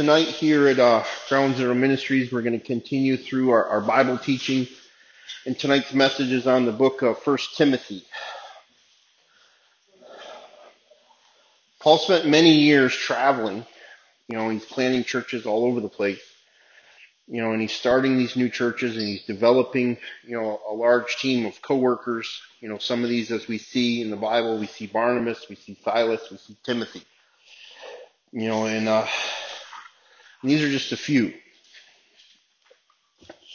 tonight here at uh, Ground Zero Ministries, we're going to continue through our, our Bible teaching. And tonight's message is on the book of First Timothy. Paul spent many years traveling. You know, he's planting churches all over the place. You know, and he's starting these new churches and he's developing, you know, a large team of co-workers. You know, some of these as we see in the Bible, we see Barnabas, we see Silas, we see Timothy. You know, and uh, these are just a few.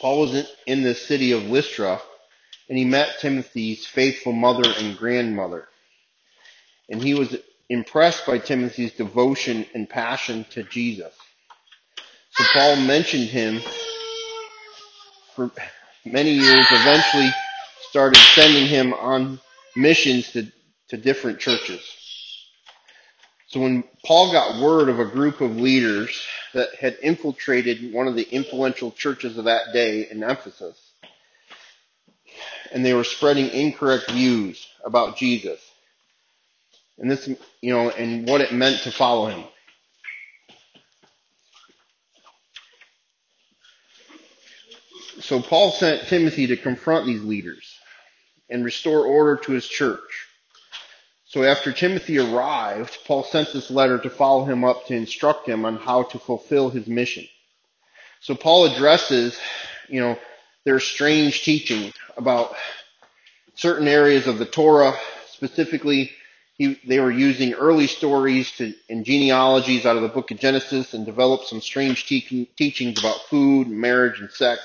Paul was in the city of Lystra, and he met Timothy's faithful mother and grandmother. And he was impressed by Timothy's devotion and passion to Jesus. So Paul mentioned him for many years, eventually started sending him on missions to, to different churches. So when Paul got word of a group of leaders that had infiltrated one of the influential churches of that day in Ephesus, and they were spreading incorrect views about Jesus, and this, you know, and what it meant to follow him. So Paul sent Timothy to confront these leaders and restore order to his church. So after Timothy arrived, Paul sent this letter to follow him up to instruct him on how to fulfill his mission. So Paul addresses, you know, their strange teaching about certain areas of the Torah. Specifically, he, they were using early stories to, and genealogies out of the book of Genesis and developed some strange te- teachings about food, marriage, and sex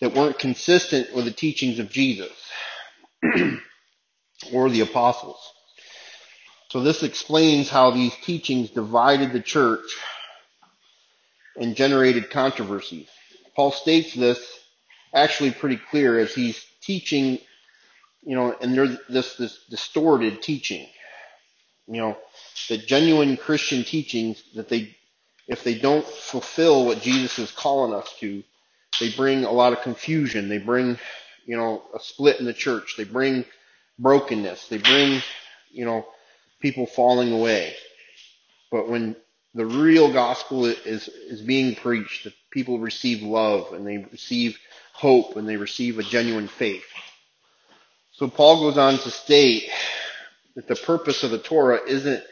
that weren't consistent with the teachings of Jesus. or the apostles. So this explains how these teachings divided the church and generated controversies. Paul states this actually pretty clear as he's teaching, you know, and there's this, this distorted teaching. You know, the genuine Christian teachings that they, if they don't fulfill what Jesus is calling us to, they bring a lot of confusion. They bring, you know, a split in the church. They bring brokenness. They bring, you know, people falling away. But when the real gospel is, is being preached, that people receive love and they receive hope and they receive a genuine faith. So Paul goes on to state that the purpose of the Torah isn't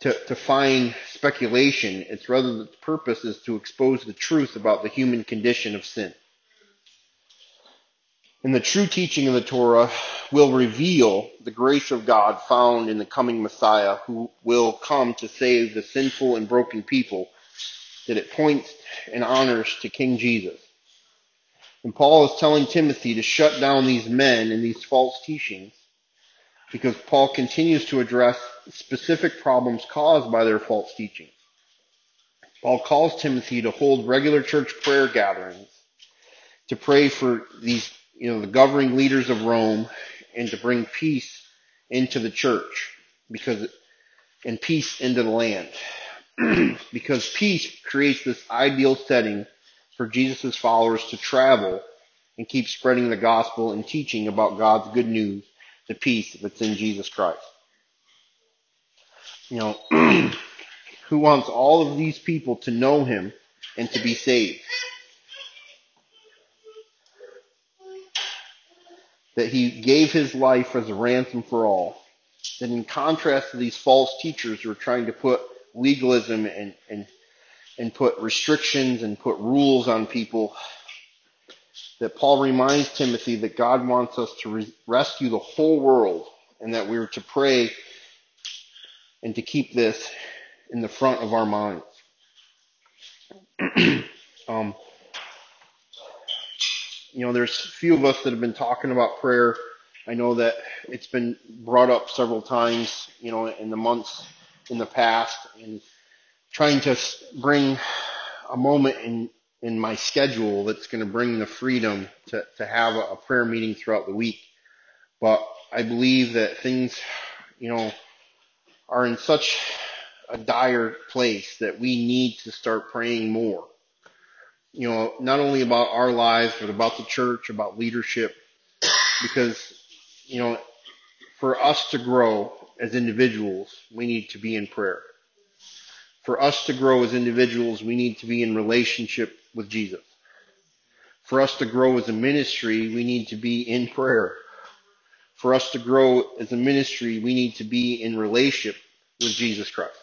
to, to find speculation. It's rather the purpose is to expose the truth about the human condition of sin. And the true teaching of the Torah will reveal the grace of God found in the coming Messiah who will come to save the sinful and broken people that it points and honors to King Jesus. And Paul is telling Timothy to shut down these men and these false teachings because Paul continues to address specific problems caused by their false teachings. Paul calls Timothy to hold regular church prayer gatherings, to pray for these you know, the governing leaders of Rome and to bring peace into the church because, and peace into the land. because peace creates this ideal setting for Jesus' followers to travel and keep spreading the gospel and teaching about God's good news, the peace that's in Jesus Christ. You know, who wants all of these people to know him and to be saved? That he gave his life as a ransom for all. That in contrast to these false teachers who are trying to put legalism and, and, and put restrictions and put rules on people, that Paul reminds Timothy that God wants us to re- rescue the whole world and that we are to pray and to keep this in the front of our minds. um, you know, there's a few of us that have been talking about prayer. I know that it's been brought up several times, you know, in the months in the past and trying to bring a moment in, in my schedule that's going to bring the freedom to, to have a, a prayer meeting throughout the week. But I believe that things, you know, are in such a dire place that we need to start praying more you know, not only about our lives, but about the church, about leadership, because, you know, for us to grow as individuals, we need to be in prayer. for us to grow as individuals, we need to be in relationship with Jesus. For us to grow as a ministry, we need to be in prayer. For us to grow as a ministry, we need to be in relationship with Jesus Christ.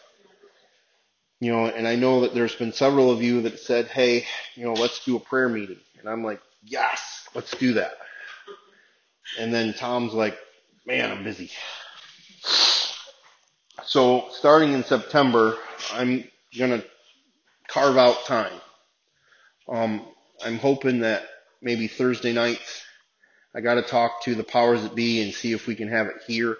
You know, and I know that there's been several of you that said, hey, you know, let's do a prayer meeting. And I'm like, yes, let's do that. And then Tom's like, man, I'm busy. So starting in September, I'm gonna carve out time. Um, I'm hoping that maybe Thursday nights, I got to talk to the powers that be and see if we can have it here.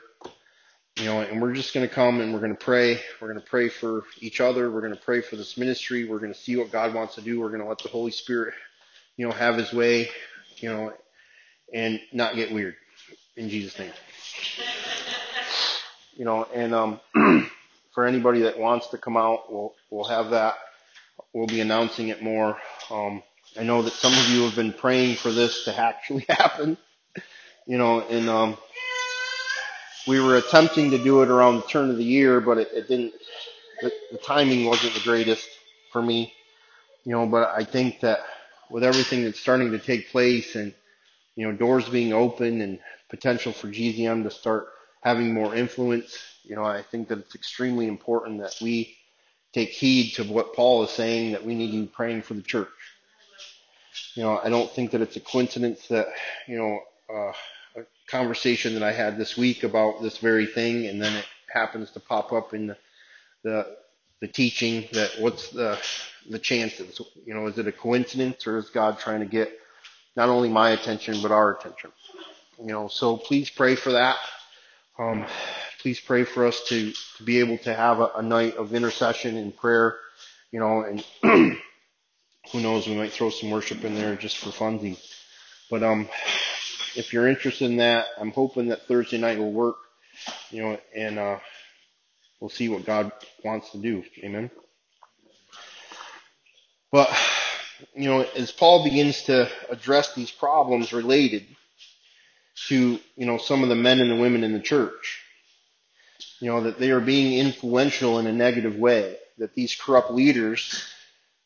You know, and we're just going to come and we're going to pray. We're going to pray for each other. We're going to pray for this ministry. We're going to see what God wants to do. We're going to let the Holy Spirit, you know, have His way, you know, and not get weird in Jesus' name. You know, and um, for anybody that wants to come out, we'll we'll have that. We'll be announcing it more. Um, I know that some of you have been praying for this to actually happen. You know, and um, we were attempting to do it around the turn of the year, but it, it didn't. The, the timing wasn't the greatest for me. You know, but I think that with everything that's starting to take place and you know doors being open and potential for GZM to start having more influence, you know, I think that it's extremely important that we take heed to what Paul is saying that we need to be praying for the church. You know, I don't think that it's a coincidence that, you know, uh, a conversation that I had this week about this very thing, and then it happens to pop up in the, the, the teaching that what's the, the chances? You know, is it a coincidence or is God trying to get not only my attention, but our attention? You know, so please pray for that. Um, please pray for us to, to be able to have a, a night of intercession and prayer, you know, and who knows, we might throw some worship in there just for funsies. But um, if you're interested in that, I'm hoping that Thursday night will work, you know, and uh, we'll see what God wants to do. Amen. But you know, as Paul begins to address these problems related to you know some of the men and the women in the church, you know, that they are being influential in a negative way, that these corrupt leaders,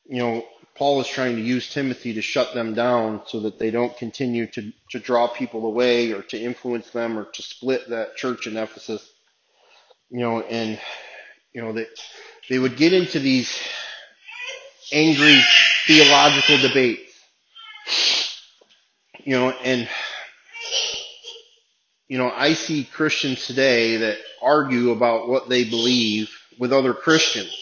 you know, Paul is trying to use Timothy to shut them down so that they don't continue to, to draw people away or to influence them or to split that church in Ephesus. You know, and, you know, they, they would get into these angry theological debates. You know, and, you know, I see Christians today that argue about what they believe with other Christians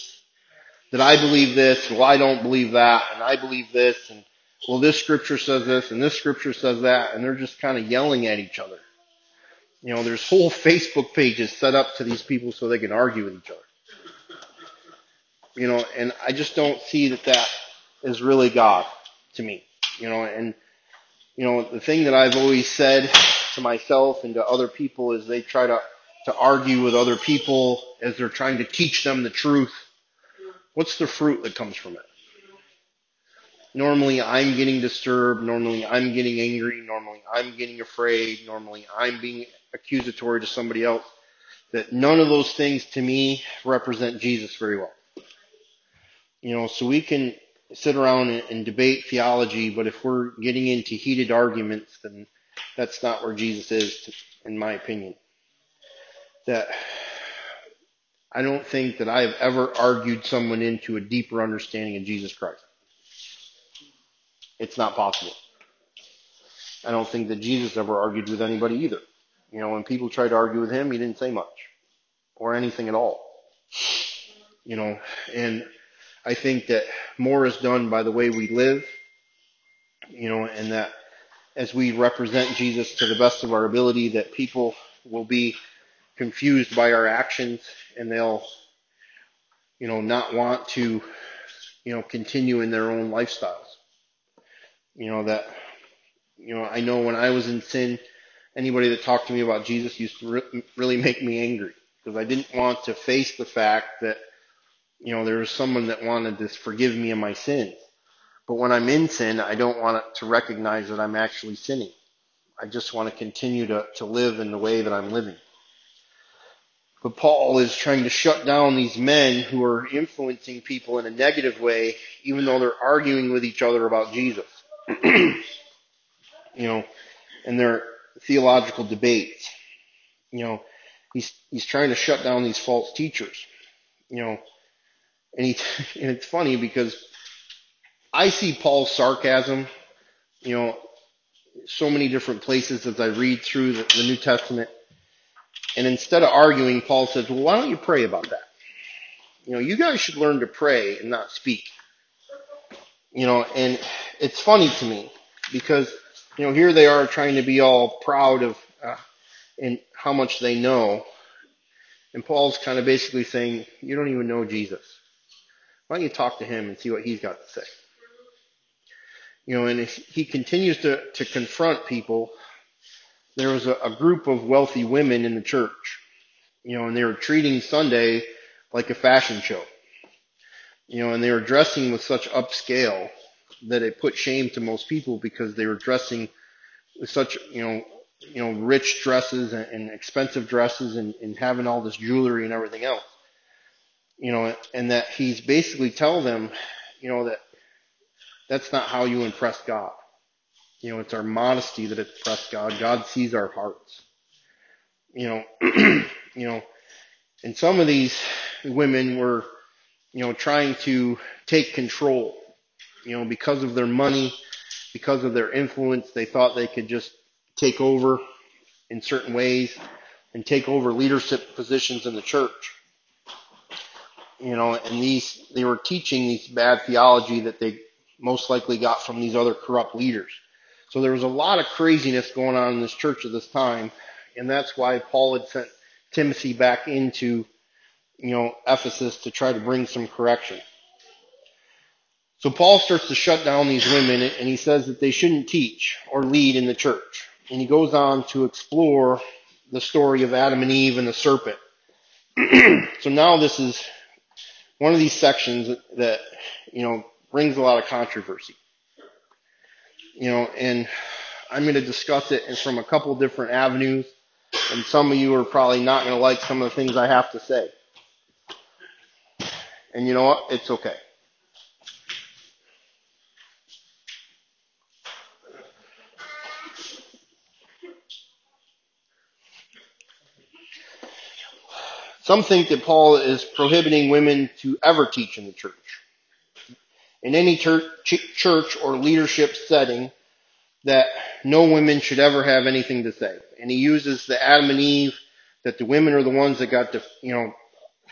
that I believe this, well, I don't believe that, and I believe this, and well, this scripture says this, and this scripture says that, and they're just kind of yelling at each other. You know, there's whole Facebook pages set up to these people so they can argue with each other. You know, and I just don't see that that is really God to me. You know, and, you know, the thing that I've always said to myself and to other people is they try to, to argue with other people as they're trying to teach them the truth What's the fruit that comes from it? Normally I'm getting disturbed. Normally I'm getting angry. Normally I'm getting afraid. Normally I'm being accusatory to somebody else. That none of those things to me represent Jesus very well. You know, so we can sit around and, debate theology, but if we're getting into heated arguments, then that's not where Jesus is, in my opinion. That I don't think that I have ever argued someone into a deeper understanding of Jesus Christ. It's not possible. I don't think that Jesus ever argued with anybody either. You know, when people tried to argue with him, he didn't say much or anything at all. You know, and I think that more is done by the way we live, you know, and that as we represent Jesus to the best of our ability, that people will be confused by our actions and they'll you know, not want to, you know, continue in their own lifestyles. You know, that, you know, I know when I was in sin, anybody that talked to me about Jesus used to re- really make me angry because I didn't want to face the fact that, you know, there was someone that wanted to forgive me of my sins. But when I'm in sin, I don't want to recognize that I'm actually sinning. I just want to continue to, to live in the way that I'm living. But Paul is trying to shut down these men who are influencing people in a negative way, even though they're arguing with each other about Jesus. you know, and their theological debates. You know, he's he's trying to shut down these false teachers. You know, and he and it's funny because I see Paul's sarcasm. You know, so many different places as I read through the, the New Testament and instead of arguing, Paul says, well, why don't you pray about that? You know, you guys should learn to pray and not speak. You know, and it's funny to me because, you know, here they are trying to be all proud of uh, and how much they know. And Paul's kind of basically saying, you don't even know Jesus. Why don't you talk to him and see what he's got to say? You know, and he continues to, to confront people there was a, a group of wealthy women in the church, you know, and they were treating Sunday like a fashion show, you know, and they were dressing with such upscale that it put shame to most people because they were dressing with such, you know, you know, rich dresses and, and expensive dresses and, and having all this jewelry and everything else, you know, and that he's basically telling them, you know, that that's not how you impress God. You know, it's our modesty that impresses God. God sees our hearts. You know, you know, and some of these women were, you know, trying to take control. You know, because of their money, because of their influence, they thought they could just take over in certain ways and take over leadership positions in the church. You know, and these, they were teaching these bad theology that they most likely got from these other corrupt leaders. So there was a lot of craziness going on in this church at this time, and that's why Paul had sent Timothy back into, you know, Ephesus to try to bring some correction. So Paul starts to shut down these women, and he says that they shouldn't teach or lead in the church. And he goes on to explore the story of Adam and Eve and the serpent. so now this is one of these sections that, you know, brings a lot of controversy you know, and I'm going to discuss it from a couple different avenues, and some of you are probably not going to like some of the things I have to say. And you know what? It's okay. Some think that Paul is prohibiting women to ever teach in the church. In any church, or leadership setting, that no women should ever have anything to say. And he uses the Adam and Eve, that the women are the ones that got, de- you know,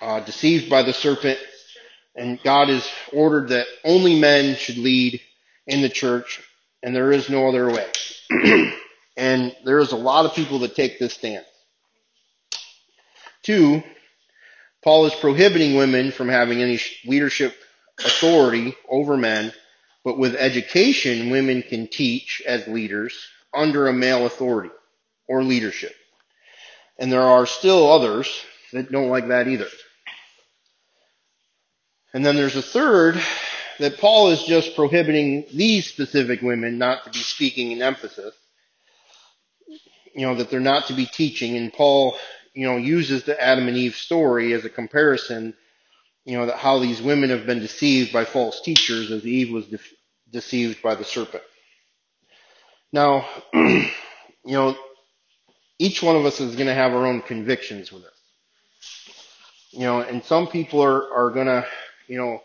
uh, deceived by the serpent. And God has ordered that only men should lead in the church, and there is no other way. and there is a lot of people that take this stance. Two, Paul is prohibiting women from having any leadership authority over men but with education, women can teach as leaders under a male authority or leadership. And there are still others that don't like that either. And then there's a third that Paul is just prohibiting these specific women not to be speaking in Ephesus. You know, that they're not to be teaching. And Paul, you know, uses the Adam and Eve story as a comparison, you know, that how these women have been deceived by false teachers as Eve was de- deceived by the serpent. Now, you know, each one of us is going to have our own convictions with this. You know, and some people are, are going to, you know,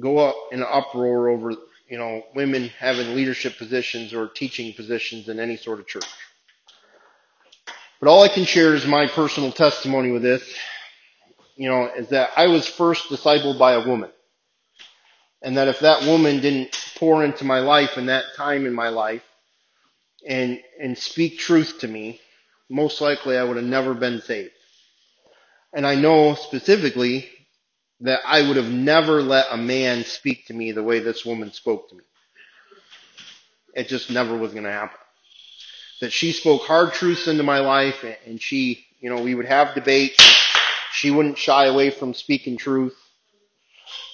go up in an uproar over, you know, women having leadership positions or teaching positions in any sort of church. But all I can share is my personal testimony with this, you know, is that I was first discipled by a woman. And that if that woman didn't pour into my life in that time in my life and, and speak truth to me, most likely I would have never been saved. And I know specifically that I would have never let a man speak to me the way this woman spoke to me. It just never was going to happen. That she spoke hard truths into my life and she, you know, we would have debates. She wouldn't shy away from speaking truth,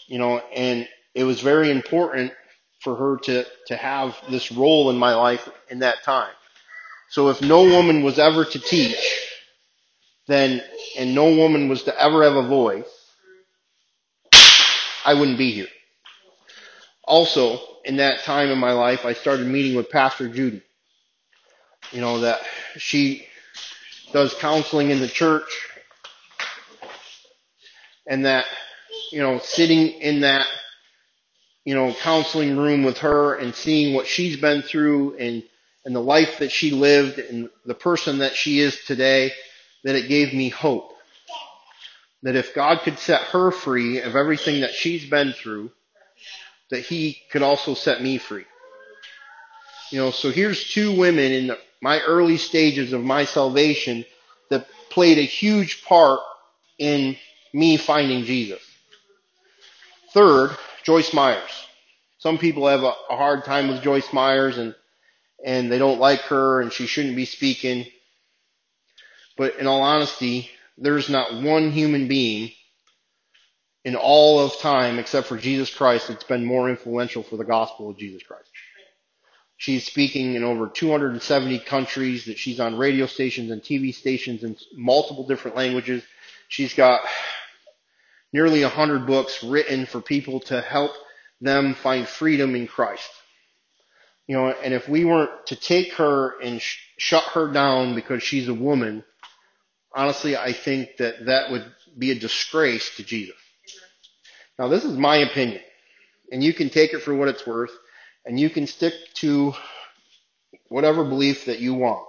you know, and it was very important for her to, to have this role in my life in that time. So if no woman was ever to teach, then, and no woman was to ever have a voice, I wouldn't be here. Also, in that time in my life, I started meeting with Pastor Judy. You know, that she does counseling in the church and that, you know, sitting in that, you know, counseling room with her and seeing what she's been through and, and the life that she lived and the person that she is today, that it gave me hope. That if God could set her free of everything that she's been through, that he could also set me free. You know, so here's two women in my early stages of my salvation that played a huge part in me finding Jesus. Third, Joyce Myers. Some people have a, a hard time with Joyce Myers and, and they don't like her and she shouldn't be speaking. But in all honesty, there's not one human being in all of time except for Jesus Christ that's been more influential for the gospel of Jesus Christ. She's speaking in over 270 countries that she's on radio stations and TV stations in multiple different languages. She's got nearly 100 books written for people to help them find freedom in Christ. You know, and if we weren't to take her and sh- shut her down because she's a woman, honestly, I think that that would be a disgrace to Jesus. Now, this is my opinion, and you can take it for what it's worth, and you can stick to whatever belief that you want.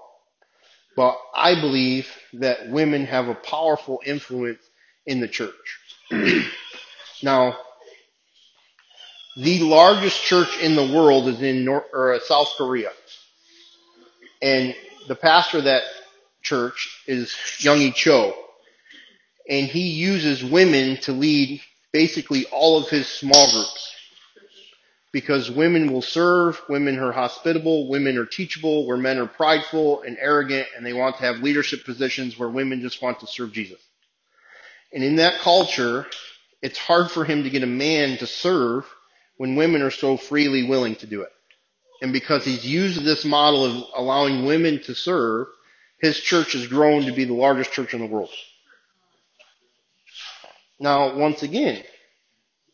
But I believe that women have a powerful influence in the church. now, the largest church in the world is in North, or uh, South Korea. And the pastor of that church is Yonggi Cho. And he uses women to lead basically all of his small groups. Because women will serve, women are hospitable, women are teachable, where men are prideful and arrogant, and they want to have leadership positions where women just want to serve Jesus. And in that culture, it's hard for him to get a man to serve when women are so freely willing to do it. And because he's used this model of allowing women to serve, his church has grown to be the largest church in the world. Now, once again,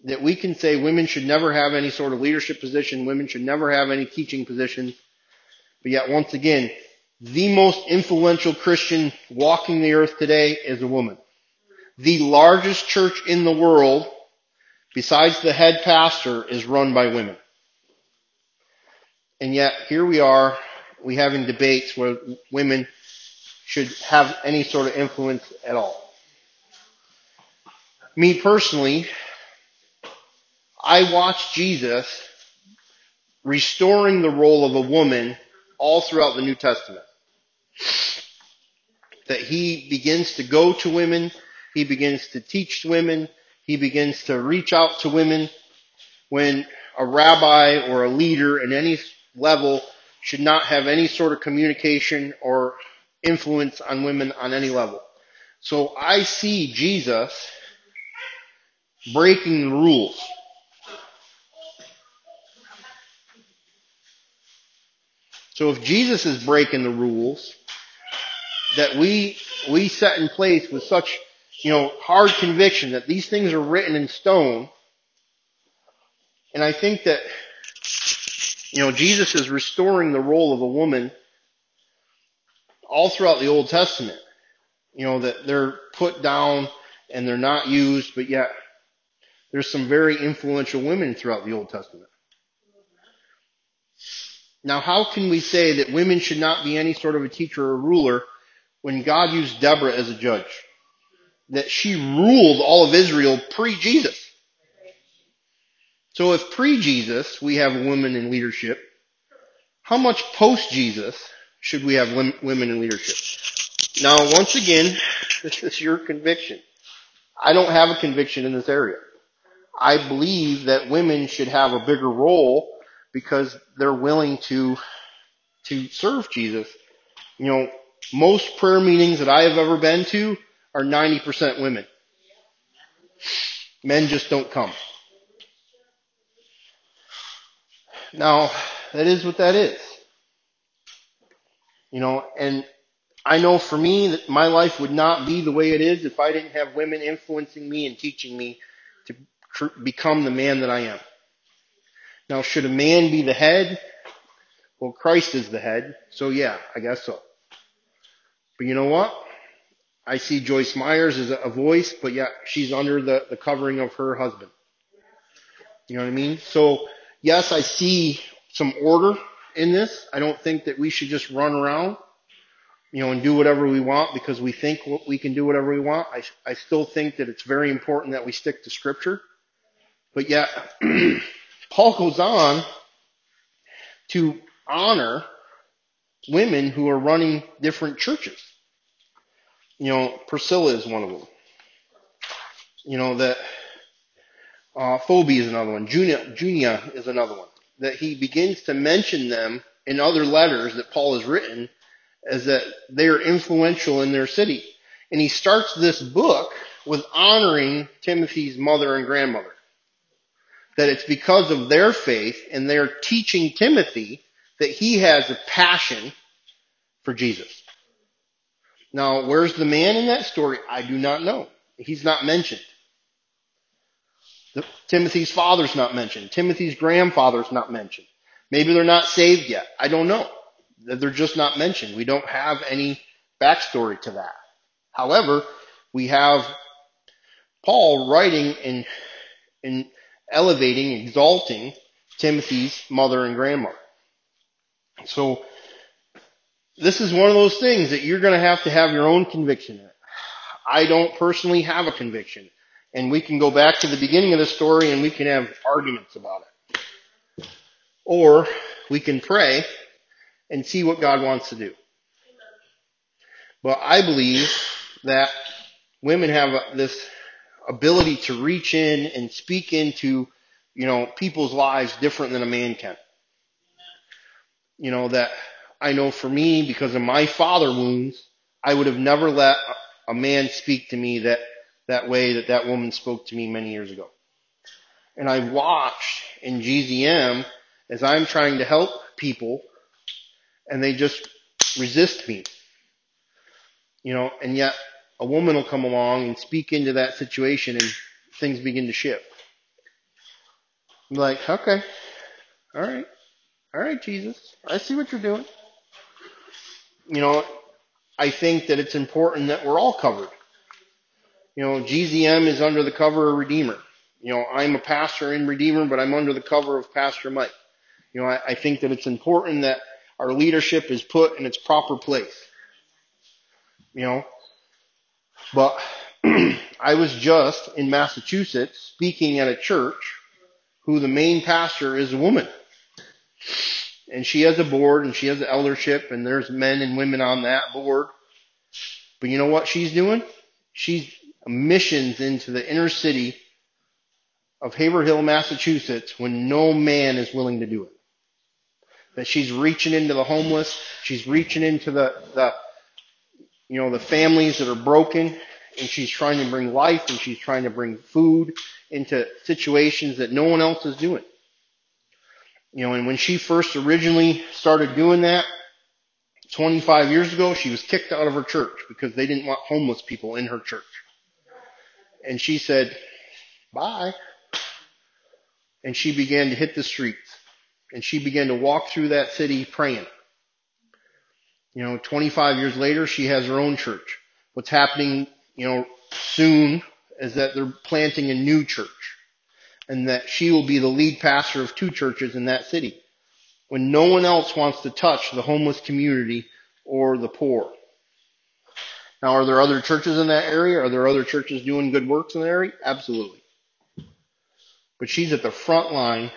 that we can say women should never have any sort of leadership position, women should never have any teaching position, but yet once again, the most influential Christian walking the earth today is a woman. The largest church in the world besides the head pastor, is run by women. And yet, here we are, we having debates where women should have any sort of influence at all. Me personally, I watched Jesus restoring the role of a woman all throughout the New Testament. That he begins to go to women, he begins to teach women, he begins to reach out to women when a rabbi or a leader at any level should not have any sort of communication or influence on women on any level. So I see Jesus breaking the rules. So if Jesus is breaking the rules that we we set in place with such you know, hard conviction that these things are written in stone. And I think that, you know, Jesus is restoring the role of a woman all throughout the Old Testament. You know, that they're put down and they're not used, but yet there's some very influential women throughout the Old Testament. Now, how can we say that women should not be any sort of a teacher or ruler when God used Deborah as a judge? That she ruled all of Israel pre-Jesus. So if pre-Jesus we have women in leadership, how much post-Jesus should we have women in leadership? Now, once again, this is your conviction. I don't have a conviction in this area. I believe that women should have a bigger role because they're willing to to serve Jesus. You know, most prayer meetings that I have ever been to, are 90% women. Men just don't come. Now, that is what that is. You know, and I know for me that my life would not be the way it is if I didn't have women influencing me and teaching me to become the man that I am. Now, should a man be the head? Well, Christ is the head, so yeah, I guess so. But you know what? I see Joyce Myers as a voice, but yet she's under the, the covering of her husband. You know what I mean? So, yes, I see some order in this. I don't think that we should just run around, you know, and do whatever we want because we think we can do whatever we want. I, I still think that it's very important that we stick to scripture. But yet, Paul goes on to honor women who are running different churches. You know, Priscilla is one of them. You know, that, uh, Phoebe is another one. Junia, Junia is another one. That he begins to mention them in other letters that Paul has written as that they are influential in their city. And he starts this book with honoring Timothy's mother and grandmother. That it's because of their faith and their teaching Timothy that he has a passion for Jesus. Now, where's the man in that story? I do not know. He's not mentioned. The, Timothy's father's not mentioned. Timothy's grandfather's not mentioned. Maybe they're not saved yet. I don't know. They're just not mentioned. We don't have any backstory to that. However, we have Paul writing and, and elevating, exalting Timothy's mother and grandmother. So this is one of those things that you're going to have to have your own conviction in. I don't personally have a conviction. And we can go back to the beginning of the story and we can have arguments about it. Or we can pray and see what God wants to do. But I believe that women have this ability to reach in and speak into, you know, people's lives different than a man can. You know, that I know for me, because of my father wounds, I would have never let a man speak to me that, that way that that woman spoke to me many years ago. And I watched in GZM as I'm trying to help people and they just resist me. You know, and yet a woman will come along and speak into that situation and things begin to shift. I'm like, okay, all right, all right, Jesus, I see what you're doing you know, I think that it's important that we're all covered. You know, GZM is under the cover of Redeemer. You know, I'm a pastor in Redeemer, but I'm under the cover of Pastor Mike. You know, I, I think that it's important that our leadership is put in its proper place. You know, but I was just in Massachusetts speaking at a church who the main pastor is a woman and she has a board and she has an eldership and there's men and women on that board. But you know what she's doing? She's missions into the inner city of Haverhill, Massachusetts when no man is willing to do it. That she's reaching into the homeless, she's reaching into the, the you know, the families that are broken, and she's trying to bring life and she's trying to bring food into situations that no one else is doing. You know, and when she first originally started doing that, 25 years ago, she was kicked out of her church because they didn't want homeless people in her church. And she said, bye. And she began to hit the streets. And she began to walk through that city praying. You know, 25 years later, she has her own church. What's happening, you know, soon is that they're planting a new church and that she will be the lead pastor of two churches in that city when no one else wants to touch the homeless community or the poor. Now, are there other churches in that area? Are there other churches doing good works in the area? Absolutely. But she's at the front line.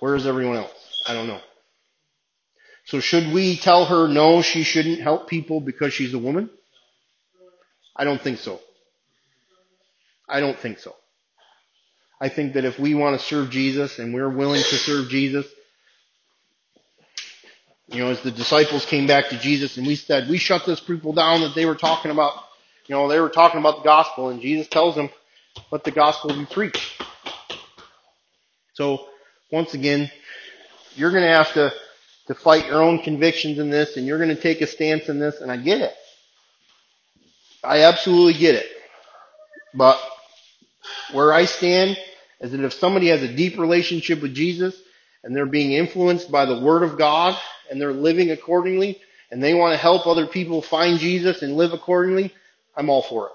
Where is everyone else? I don't know. So should we tell her no, she shouldn't help people because she's a woman? I don't think so. I don't think so. I think that if we want to serve Jesus and we're willing to serve Jesus, you know, as the disciples came back to Jesus and we said, we shut those people down that they were talking about, you know, they were talking about the gospel and Jesus tells them, let the gospel be preached. So, once again, you're going to have to to fight your own convictions in this and you're going to take a stance in this and I get it. I absolutely get it. But where I stand is that if somebody has a deep relationship with Jesus and they're being influenced by the Word of God and they're living accordingly and they want to help other people find Jesus and live accordingly, I'm all for it.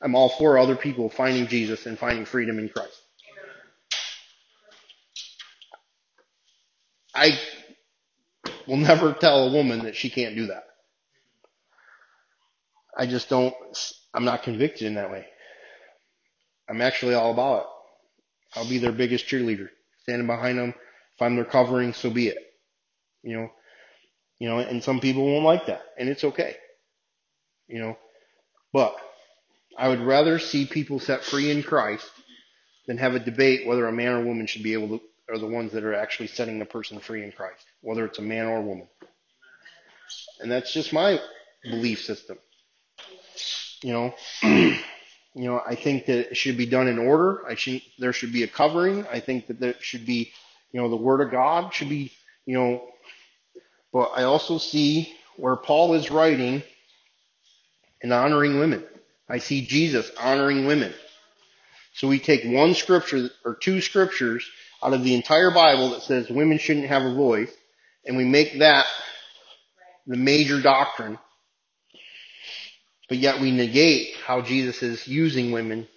I'm all for other people finding Jesus and finding freedom in Christ. I will never tell a woman that she can't do that. I just don't, I'm not convicted in that way. I'm actually all about it. I'll be their biggest cheerleader, standing behind them. If I'm their covering, so be it. You know, you know, and some people won't like that, and it's okay. You know, but I would rather see people set free in Christ than have a debate whether a man or woman should be able to, are the ones that are actually setting the person free in Christ, whether it's a man or a woman. And that's just my belief system. You know, you know, I think that it should be done in order. I think there should be a covering. I think that there should be, you know, the word of God should be, you know, but I also see where Paul is writing and honoring women. I see Jesus honoring women. So we take one scripture or two scriptures out of the entire Bible that says women shouldn't have a voice and we make that the major doctrine but yet we negate how Jesus is using women,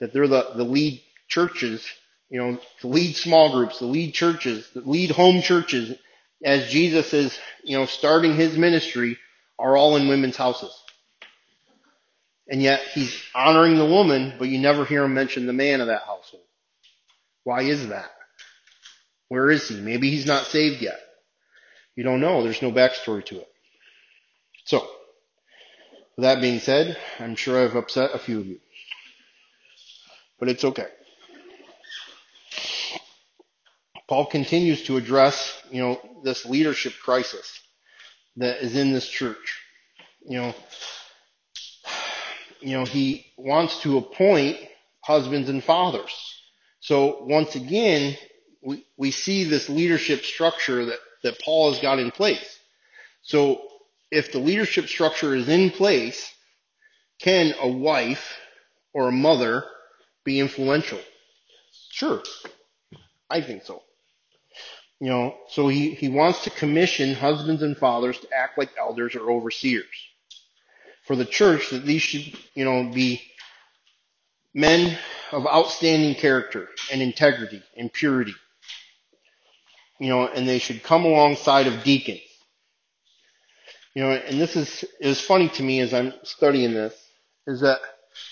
that they're the, the lead churches, you know, the lead small groups, the lead churches, the lead home churches, as Jesus is, you know, starting his ministry, are all in women's houses. And yet he's honoring the woman, but you never hear him mention the man of that household. Why is that? Where is he? Maybe he's not saved yet. You don't know. There's no backstory to it. So, with that being said, I'm sure I've upset a few of you. But it's okay. Paul continues to address, you know, this leadership crisis that is in this church. You know, you know, he wants to appoint husbands and fathers. So once again, we, we see this leadership structure that, that Paul has got in place. So if the leadership structure is in place, can a wife or a mother be influential? Sure. I think so. You know, so he, he wants to commission husbands and fathers to act like elders or overseers. For the church, that these should, you know, be men of outstanding character and integrity and purity. You know, and they should come alongside of deacons you know, and this is, is funny to me as I'm studying this, is that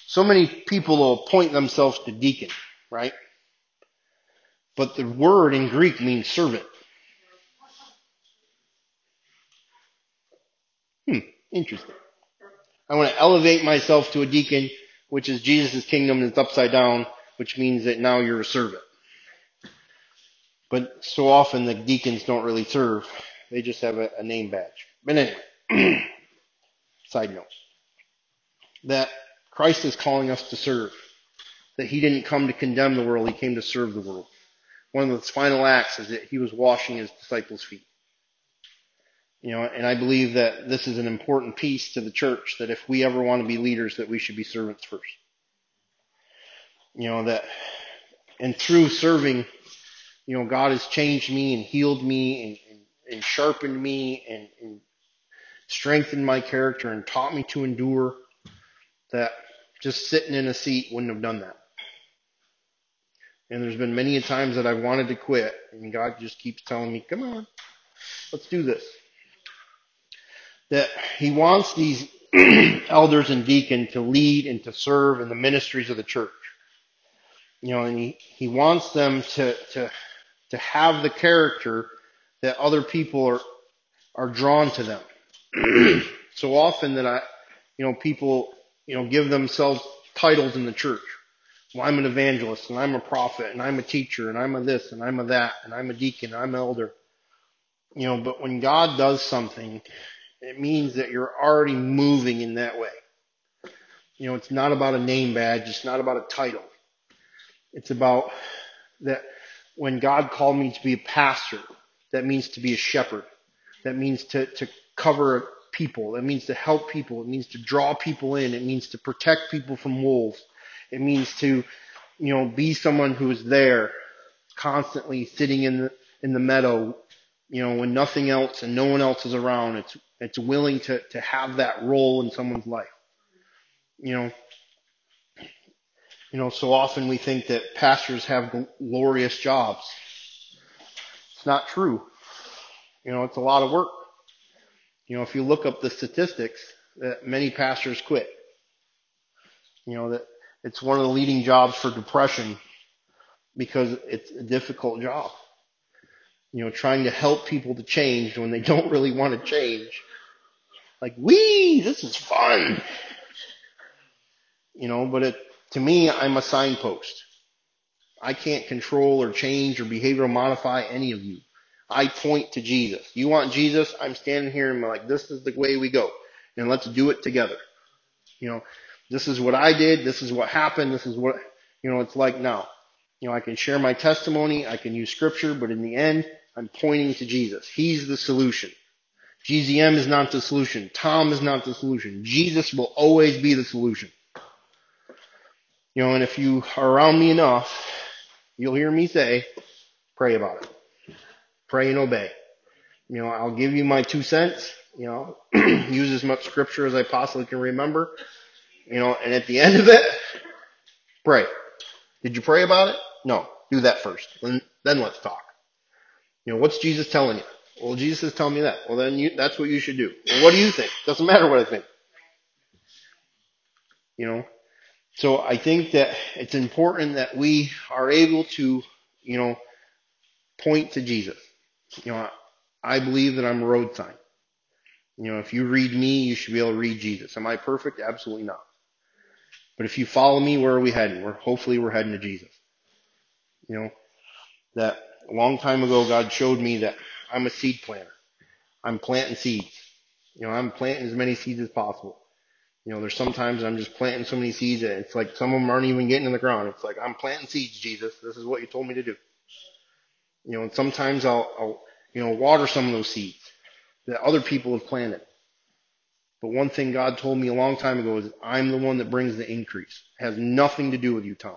so many people will appoint themselves to deacon, right? But the word in Greek means servant. Hmm, interesting. I want to elevate myself to a deacon, which is Jesus' kingdom that's upside down, which means that now you're a servant. But so often the deacons don't really serve. They just have a, a name badge. But anyway. Side note. That Christ is calling us to serve. That he didn't come to condemn the world, he came to serve the world. One of his final acts is that he was washing his disciples' feet. You know, and I believe that this is an important piece to the church, that if we ever want to be leaders, that we should be servants first. You know, that, and through serving, you know, God has changed me and healed me and, and, and sharpened me and, and strengthened my character and taught me to endure that just sitting in a seat wouldn't have done that. And there's been many a times that I've wanted to quit and God just keeps telling me, come on, let's do this. That he wants these elders and deacons to lead and to serve in the ministries of the church. You know, and he, he wants them to, to, to have the character that other people are, are drawn to them. so often that I, you know, people, you know, give themselves titles in the church. Well, I'm an evangelist and I'm a prophet and I'm a teacher and I'm a this and I'm a that and I'm a deacon, and I'm an elder. You know, but when God does something, it means that you're already moving in that way. You know, it's not about a name badge. It's not about a title. It's about that when God called me to be a pastor, that means to be a shepherd. That means to, to cover people. That means to help people. It means to draw people in. It means to protect people from wolves. It means to, you know, be someone who is there constantly sitting in the, in the meadow, you know, when nothing else and no one else is around. It's, it's willing to, to have that role in someone's life. You know, you know, so often we think that pastors have glorious jobs. It's not true. You know, it's a lot of work. You know, if you look up the statistics, that many pastors quit. You know, that it's one of the leading jobs for depression because it's a difficult job. You know, trying to help people to change when they don't really want to change. Like, wee, this is fun. You know, but it, to me, I'm a signpost. I can't control or change or behavioral modify any of you. I point to Jesus. You want Jesus? I'm standing here and I'm like, this is the way we go. And let's do it together. You know, this is what I did. This is what happened. This is what, you know, it's like now. You know, I can share my testimony. I can use scripture, but in the end, I'm pointing to Jesus. He's the solution. GZM is not the solution. Tom is not the solution. Jesus will always be the solution. You know, and if you are around me enough, you'll hear me say, pray about it. Pray and obey. You know, I'll give you my two cents, you know, use as much scripture as I possibly can remember, you know, and at the end of it, pray. Did you pray about it? No. Do that first. Then, then let's talk. You know, what's Jesus telling you? Well, Jesus is telling me that. Well, then you, that's what you should do. Well, what do you think? Doesn't matter what I think. You know, so I think that it's important that we are able to, you know, point to Jesus. You know, I believe that I'm a road sign. You know, if you read me, you should be able to read Jesus. Am I perfect? Absolutely not. But if you follow me, where are we heading? We're hopefully we're heading to Jesus. You know, that a long time ago God showed me that I'm a seed planter. I'm planting seeds. You know, I'm planting as many seeds as possible. You know, there's sometimes I'm just planting so many seeds that it's like some of them aren't even getting in the ground. It's like I'm planting seeds, Jesus. This is what you told me to do. You know, and sometimes I'll, I'll you know, water some of those seeds that other people have planted. But one thing God told me a long time ago is I'm the one that brings the increase. It has nothing to do with you, Tom.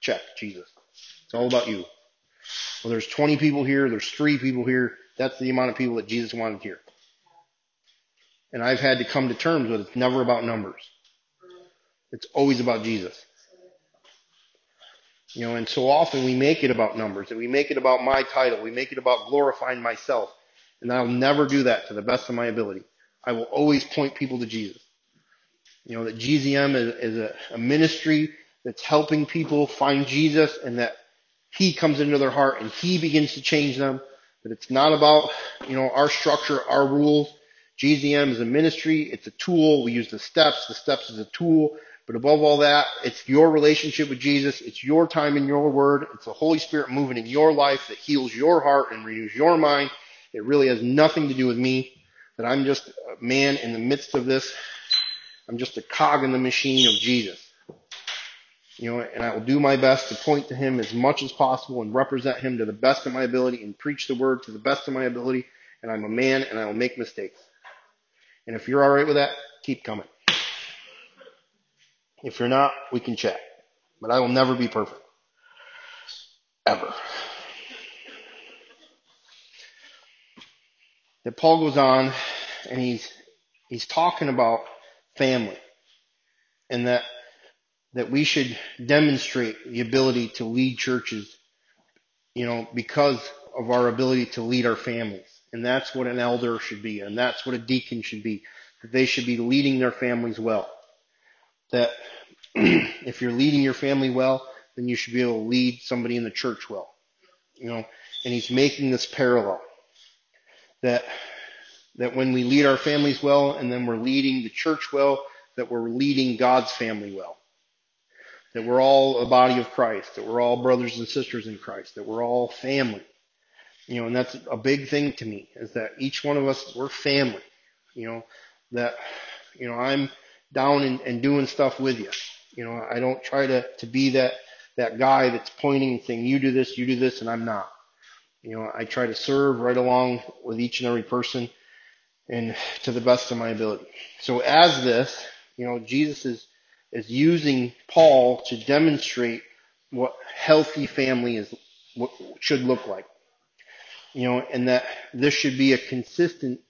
Check, Jesus. It's all about you. Well, there's 20 people here, there's three people here. That's the amount of people that Jesus wanted here. And I've had to come to terms with it's never about numbers. It's always about Jesus. You know, and so often we make it about numbers and we make it about my title. We make it about glorifying myself. And I'll never do that to the best of my ability. I will always point people to Jesus. You know, that GZM is, is a, a ministry that's helping people find Jesus and that he comes into their heart and he begins to change them. That it's not about, you know, our structure, our rules. GZM is a ministry. It's a tool. We use the steps. The steps is a tool. But above all that, it's your relationship with Jesus. It's your time in your word. It's the Holy Spirit moving in your life that heals your heart and renews your mind. It really has nothing to do with me. That I'm just a man in the midst of this. I'm just a cog in the machine of Jesus. You know, and I will do my best to point to him as much as possible and represent him to the best of my ability and preach the word to the best of my ability. And I'm a man and I will make mistakes. And if you're alright with that, keep coming. If you're not, we can chat. But I will never be perfect. Ever. That Paul goes on and he's he's talking about family and that that we should demonstrate the ability to lead churches, you know, because of our ability to lead our families. And that's what an elder should be, and that's what a deacon should be. That they should be leading their families well. That if you're leading your family well, then you should be able to lead somebody in the church well. You know, and he's making this parallel. That that when we lead our families well and then we're leading the church well, that we're leading God's family well that we're all a body of Christ, that we're all brothers and sisters in Christ, that we're all family. You know, and that's a big thing to me is that each one of us, we're family. You know, that, you know, I'm down and, and doing stuff with you. You know, I don't try to, to be that, that guy that's pointing and saying, you do this, you do this, and I'm not. You know, I try to serve right along with each and every person and to the best of my ability. So as this, you know, Jesus is, is using Paul to demonstrate what healthy family is, what should look like. You know, and that this should be a consistent,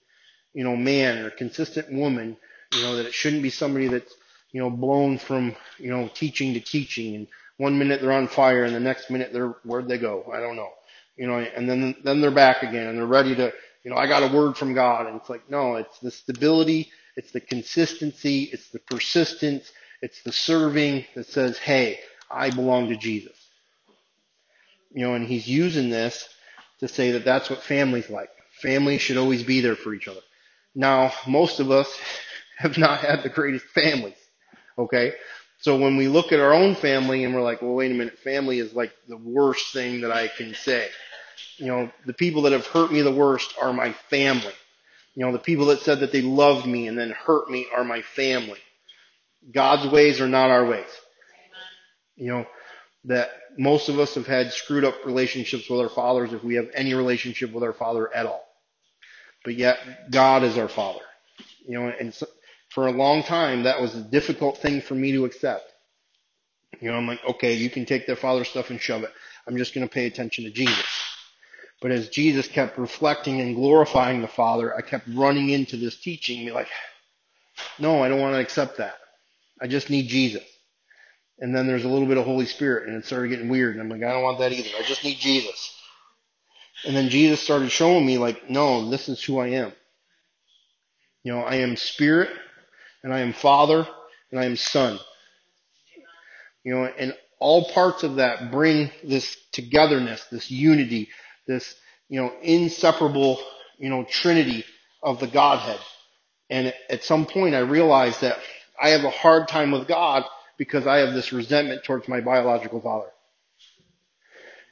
you know, man or consistent woman, you know, that it shouldn't be somebody that's, you know, blown from, you know, teaching to teaching and one minute they're on fire and the next minute they're, where'd they go? I don't know. You know, and then, then they're back again and they're ready to, you know, I got a word from God. And it's like, no, it's the stability, it's the consistency, it's the persistence, it's the serving that says, hey, I belong to Jesus. You know, and he's using this to say that that's what family's like. Families should always be there for each other. Now, most of us have not had the greatest families. Okay? So when we look at our own family and we're like, well, wait a minute, family is like the worst thing that I can say you know, the people that have hurt me the worst are my family. You know, the people that said that they loved me and then hurt me are my family. God's ways are not our ways. You know, that most of us have had screwed up relationships with our fathers if we have any relationship with our father at all. But yet, God is our father. You know, and so, for a long time, that was a difficult thing for me to accept. You know, I'm like, okay, you can take their father stuff and shove it. I'm just going to pay attention to Jesus. But as Jesus kept reflecting and glorifying the Father, I kept running into this teaching, be like, no, I don't want to accept that. I just need Jesus. And then there's a little bit of Holy Spirit, and it started getting weird. And I'm like, I don't want that either. I just need Jesus. And then Jesus started showing me, like, no, this is who I am. You know, I am Spirit, and I am Father, and I am Son. You know, and all parts of that bring this togetherness, this unity, this, you know, inseparable, you know, trinity of the Godhead. And at some point I realized that I have a hard time with God because I have this resentment towards my biological father.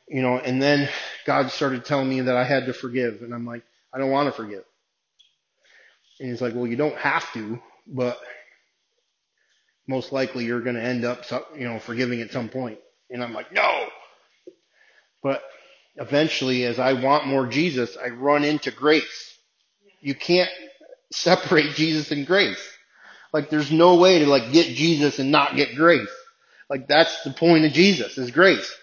You know, and then God started telling me that I had to forgive. And I'm like, I don't want to forgive. And he's like, well, you don't have to, but most likely you're going to end up, you know, forgiving at some point. And I'm like, no. But eventually, as I want more Jesus, I run into grace. You can't separate Jesus and grace. Like there's no way to like get Jesus and not get grace. Like that's the point of Jesus is grace.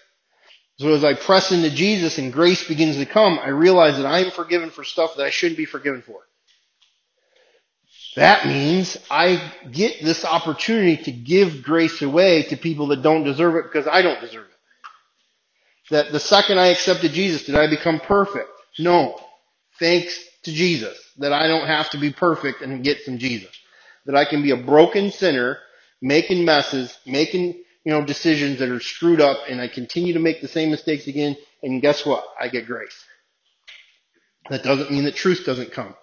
So as I press into Jesus and grace begins to come, I realize that I am forgiven for stuff that I shouldn't be forgiven for. That means I get this opportunity to give grace away to people that don't deserve it because I don't deserve it. That the second I accepted Jesus, did I become perfect? No. Thanks to Jesus. That I don't have to be perfect and get some Jesus. That I can be a broken sinner, making messes, making, you know, decisions that are screwed up, and I continue to make the same mistakes again, and guess what? I get grace. That doesn't mean that truth doesn't come,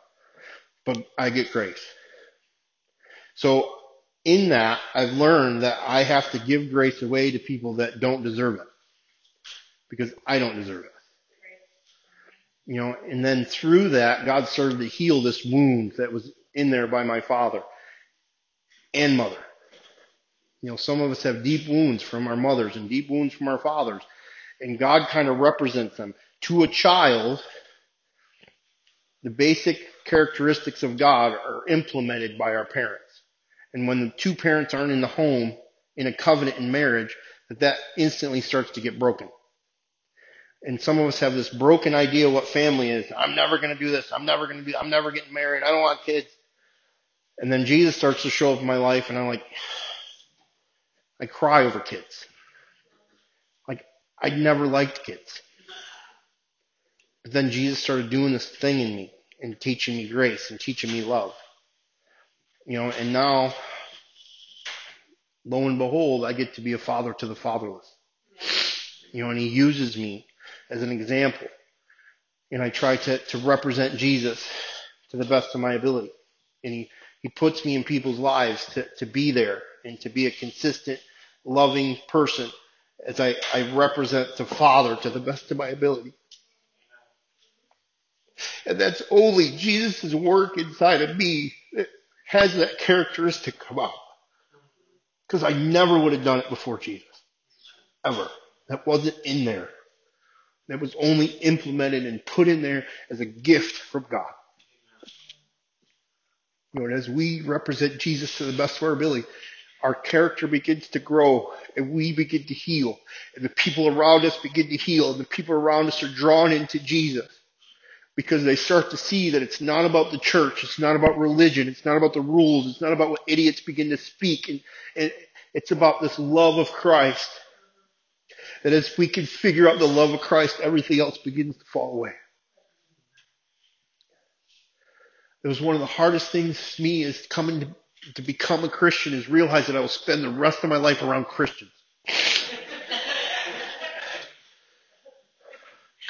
but I get grace. So in that, I've learned that I have to give grace away to people that don't deserve it because I don't deserve it. You know, and then through that, God started to heal this wound that was in there by my father and mother. You know, some of us have deep wounds from our mothers and deep wounds from our fathers, and God kind of represents them. To a child, the basic characteristics of God are implemented by our parents. And when the two parents aren't in the home in a covenant in marriage, that that instantly starts to get broken. And some of us have this broken idea what family is. I'm never going to do this. I'm never going to do, I'm never getting married. I don't want kids. And then Jesus starts to show up in my life and I'm like, I cry over kids. Like, I never liked kids. But then Jesus started doing this thing in me and teaching me grace and teaching me love. You know, and now, lo and behold, I get to be a father to the fatherless. You know, and he uses me as an example. And I try to, to represent Jesus to the best of my ability. And he, he puts me in people's lives to, to be there and to be a consistent, loving person as I, I represent the Father to the best of my ability. And that's only Jesus' work inside of me has that characteristic come out. Because I never would have done it before Jesus. ever. That wasn't in there. That was only implemented and put in there as a gift from God. You Lord, as we represent Jesus to the best of our ability, our character begins to grow and we begin to heal and the people around us begin to heal and the people around us are drawn into Jesus because they start to see that it's not about the church, it's not about religion, it's not about the rules, it's not about what idiots begin to speak, and, and it's about this love of Christ. That as we can figure out the love of Christ, everything else begins to fall away. It was one of the hardest things to me is coming to, to become a Christian is realize that I will spend the rest of my life around Christians.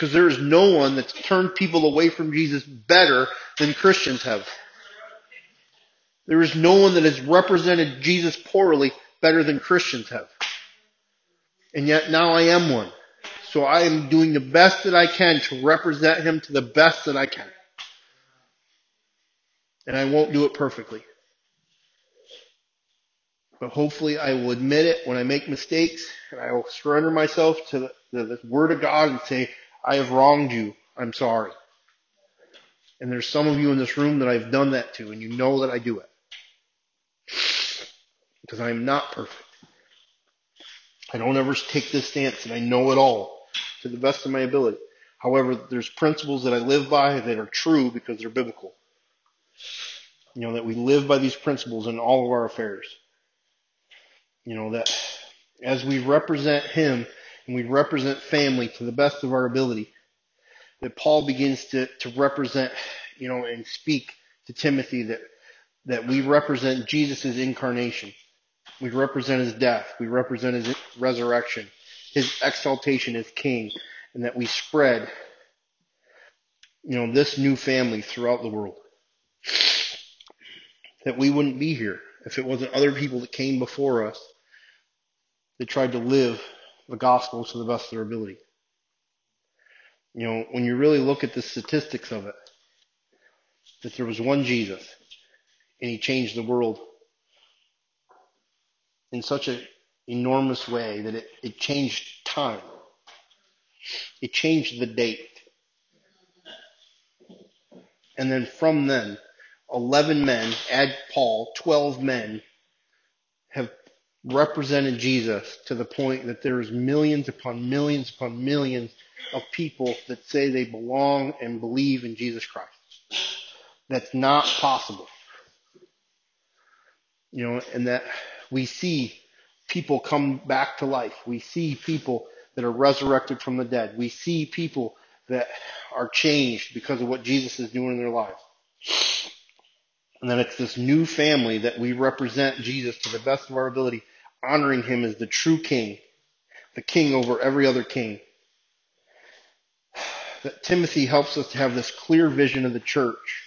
Because there is no one that's turned people away from Jesus better than Christians have. There is no one that has represented Jesus poorly better than Christians have. And yet now I am one. So I am doing the best that I can to represent him to the best that I can. And I won't do it perfectly. But hopefully I will admit it when I make mistakes and I will surrender myself to the, the, the Word of God and say, I have wronged you. I'm sorry. And there's some of you in this room that I've done that to, and you know that I do it. Because I am not perfect. I don't ever take this stance and I know it all to the best of my ability. However, there's principles that I live by that are true because they're biblical. You know, that we live by these principles in all of our affairs. You know, that as we represent Him and we represent family to the best of our ability, that Paul begins to, to represent, you know, and speak to Timothy that, that we represent Jesus' incarnation. We represent his death. We represent his resurrection, his exaltation as king, and that we spread, you know, this new family throughout the world. That we wouldn't be here if it wasn't other people that came before us that tried to live the gospel to the best of their ability. You know, when you really look at the statistics of it, that there was one Jesus and he changed the world in such an enormous way that it, it changed time. It changed the date. And then from then, 11 men, add Paul, 12 men have represented Jesus to the point that there's millions upon millions upon millions of people that say they belong and believe in Jesus Christ. That's not possible. You know, and that we see people come back to life. We see people that are resurrected from the dead. We see people that are changed because of what Jesus is doing in their lives. And then it's this new family that we represent Jesus to the best of our ability honoring him as the true king, the king over every other king. That Timothy helps us to have this clear vision of the church.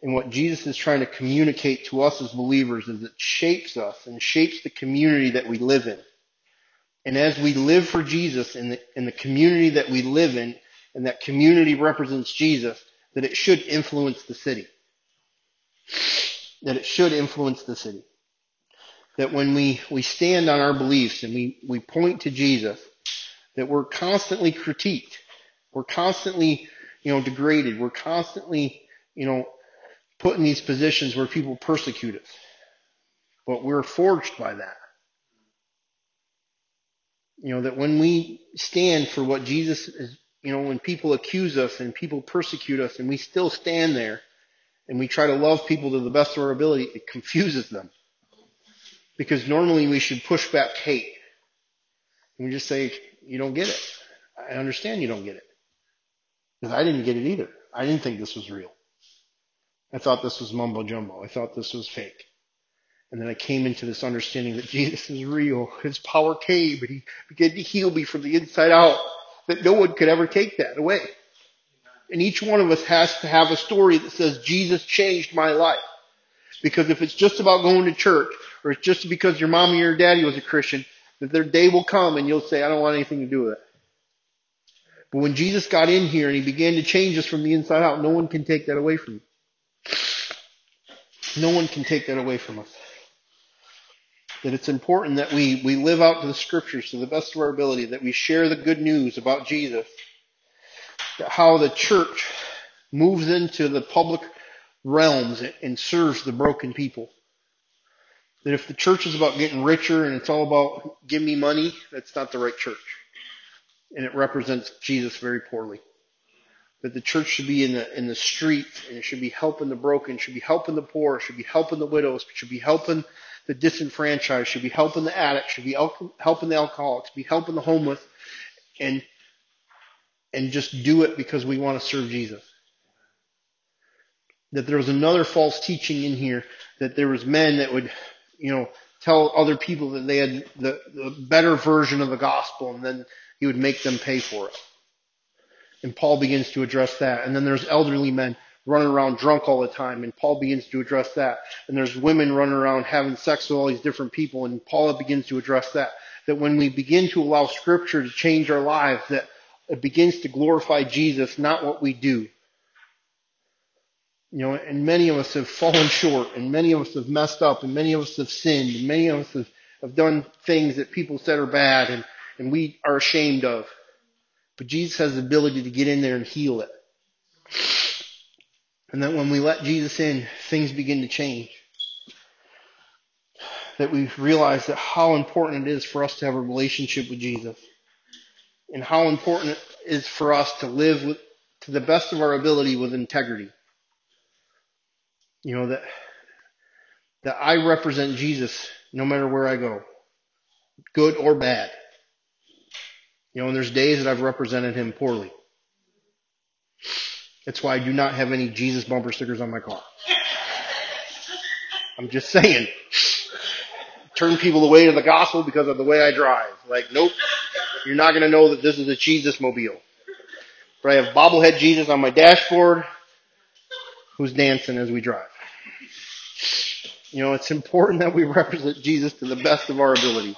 And what Jesus is trying to communicate to us as believers is it shapes us and shapes the community that we live in. And as we live for Jesus in the, in the community that we live in, and that community represents Jesus, that it should influence the city. That it should influence the city that when we, we stand on our beliefs and we, we point to Jesus, that we're constantly critiqued. We're constantly, you know, degraded. We're constantly, you know, put in these positions where people persecute us. But we're forged by that. You know, that when we stand for what Jesus is, you know, when people accuse us and people persecute us and we still stand there and we try to love people to the best of our ability, it confuses them. Because normally we should push back hate. And we just say, you don't get it. I understand you don't get it. Because I didn't get it either. I didn't think this was real. I thought this was mumbo jumbo. I thought this was fake. And then I came into this understanding that Jesus is real. His power came and he began to heal me from the inside out. That no one could ever take that away. And each one of us has to have a story that says, Jesus changed my life. Because if it's just about going to church, or it's just because your mommy or your daddy was a Christian, that their day will come and you'll say, I don't want anything to do with it. But when Jesus got in here and he began to change us from the inside out, no one can take that away from you. No one can take that away from us. that it's important that we, we live out to the scriptures to the best of our ability, that we share the good news about Jesus, that how the church moves into the public realms and serves the broken people. That if the church is about getting richer and it's all about give me money, that's not the right church. And it represents Jesus very poorly. That the church should be in the in the streets and it should be helping the broken, should be helping the poor, should be helping the widows, should be helping the disenfranchised, should be helping the addicts, should be helping the alcoholics, be helping the homeless, and and just do it because we want to serve Jesus. That there was another false teaching in here that there was men that would you know, tell other people that they had the, the better version of the gospel and then he would make them pay for it. And Paul begins to address that. And then there's elderly men running around drunk all the time and Paul begins to address that. And there's women running around having sex with all these different people and Paul begins to address that. That when we begin to allow scripture to change our lives, that it begins to glorify Jesus, not what we do. You know, and many of us have fallen short, and many of us have messed up, and many of us have sinned, and many of us have, have done things that people said are bad, and, and we are ashamed of. But Jesus has the ability to get in there and heal it. And that when we let Jesus in, things begin to change. That we realize that how important it is for us to have a relationship with Jesus. And how important it is for us to live with, to the best of our ability with integrity. You know, that, that I represent Jesus no matter where I go, good or bad. You know, and there's days that I've represented him poorly. That's why I do not have any Jesus bumper stickers on my car. I'm just saying. Turn people away to the gospel because of the way I drive. Like, nope, you're not going to know that this is a Jesus mobile. But I have bobblehead Jesus on my dashboard who's dancing as we drive. You know, it's important that we represent Jesus to the best of our ability.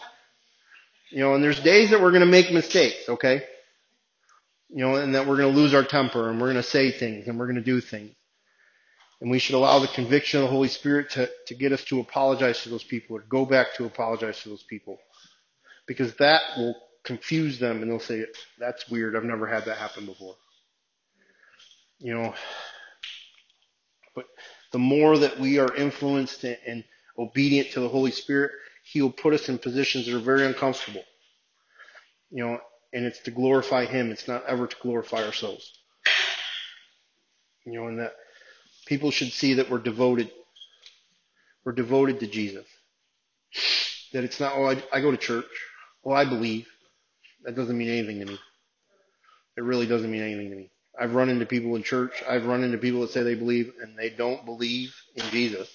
You know, and there's days that we're going to make mistakes, okay? You know, and that we're going to lose our temper and we're going to say things and we're going to do things. And we should allow the conviction of the Holy Spirit to, to get us to apologize to those people or go back to apologize to those people. Because that will confuse them and they'll say, that's weird. I've never had that happen before. You know, the more that we are influenced and obedient to the Holy Spirit, He will put us in positions that are very uncomfortable. You know, and it's to glorify Him. It's not ever to glorify ourselves. You know, and that people should see that we're devoted. We're devoted to Jesus. That it's not, oh, I, I go to church. Well, I believe. That doesn't mean anything to me. It really doesn't mean anything to me. I've run into people in church. I've run into people that say they believe and they don't believe in Jesus.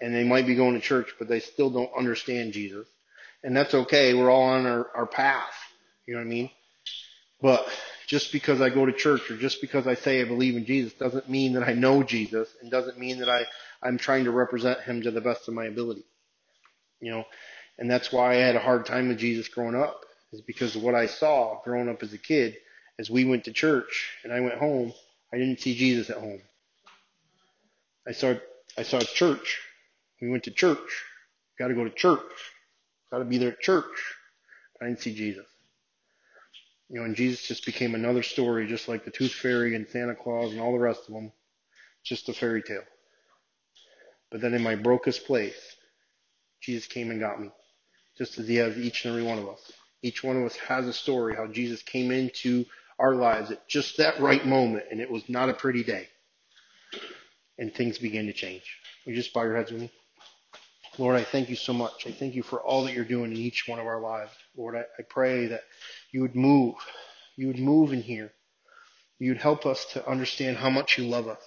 And they might be going to church, but they still don't understand Jesus. And that's okay. We're all on our, our path. You know what I mean? But just because I go to church or just because I say I believe in Jesus doesn't mean that I know Jesus and doesn't mean that I, I'm trying to represent him to the best of my ability. You know, and that's why I had a hard time with Jesus growing up is because of what I saw growing up as a kid as we went to church and I went home, I didn't see Jesus at home. I saw I saw church. We went to church. Got to go to church. Got to be there at church. I didn't see Jesus. You know, and Jesus just became another story, just like the Tooth Fairy and Santa Claus and all the rest of them, just a fairy tale. But then in my brokest place, Jesus came and got me, just as He has each and every one of us. Each one of us has a story how Jesus came into our lives at just that right moment, and it was not a pretty day. And things began to change. Will you just bow your heads with me? Lord, I thank you so much. I thank you for all that you're doing in each one of our lives. Lord, I, I pray that you would move. You would move in here. You'd help us to understand how much you love us.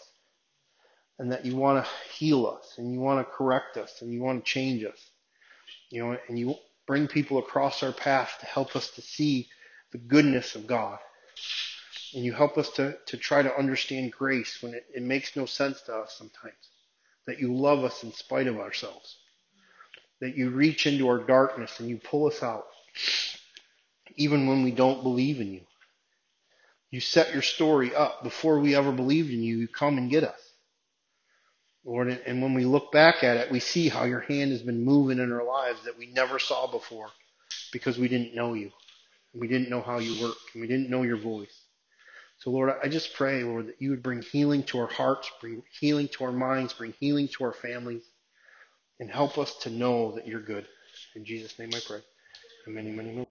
And that you want to heal us and you want to correct us and you want to change us. You know, and you bring people across our path to help us to see the goodness of God and you help us to, to try to understand grace when it, it makes no sense to us sometimes. That you love us in spite of ourselves. That you reach into our darkness and you pull us out. Even when we don't believe in you. You set your story up before we ever believed in you. You come and get us. Lord, and when we look back at it, we see how your hand has been moving in our lives that we never saw before because we didn't know you. We didn't know how you work, and we didn't know your voice. So, Lord, I just pray, Lord, that you would bring healing to our hearts, bring healing to our minds, bring healing to our families, and help us to know that you're good. In Jesus' name I pray. Amen, amen, amen.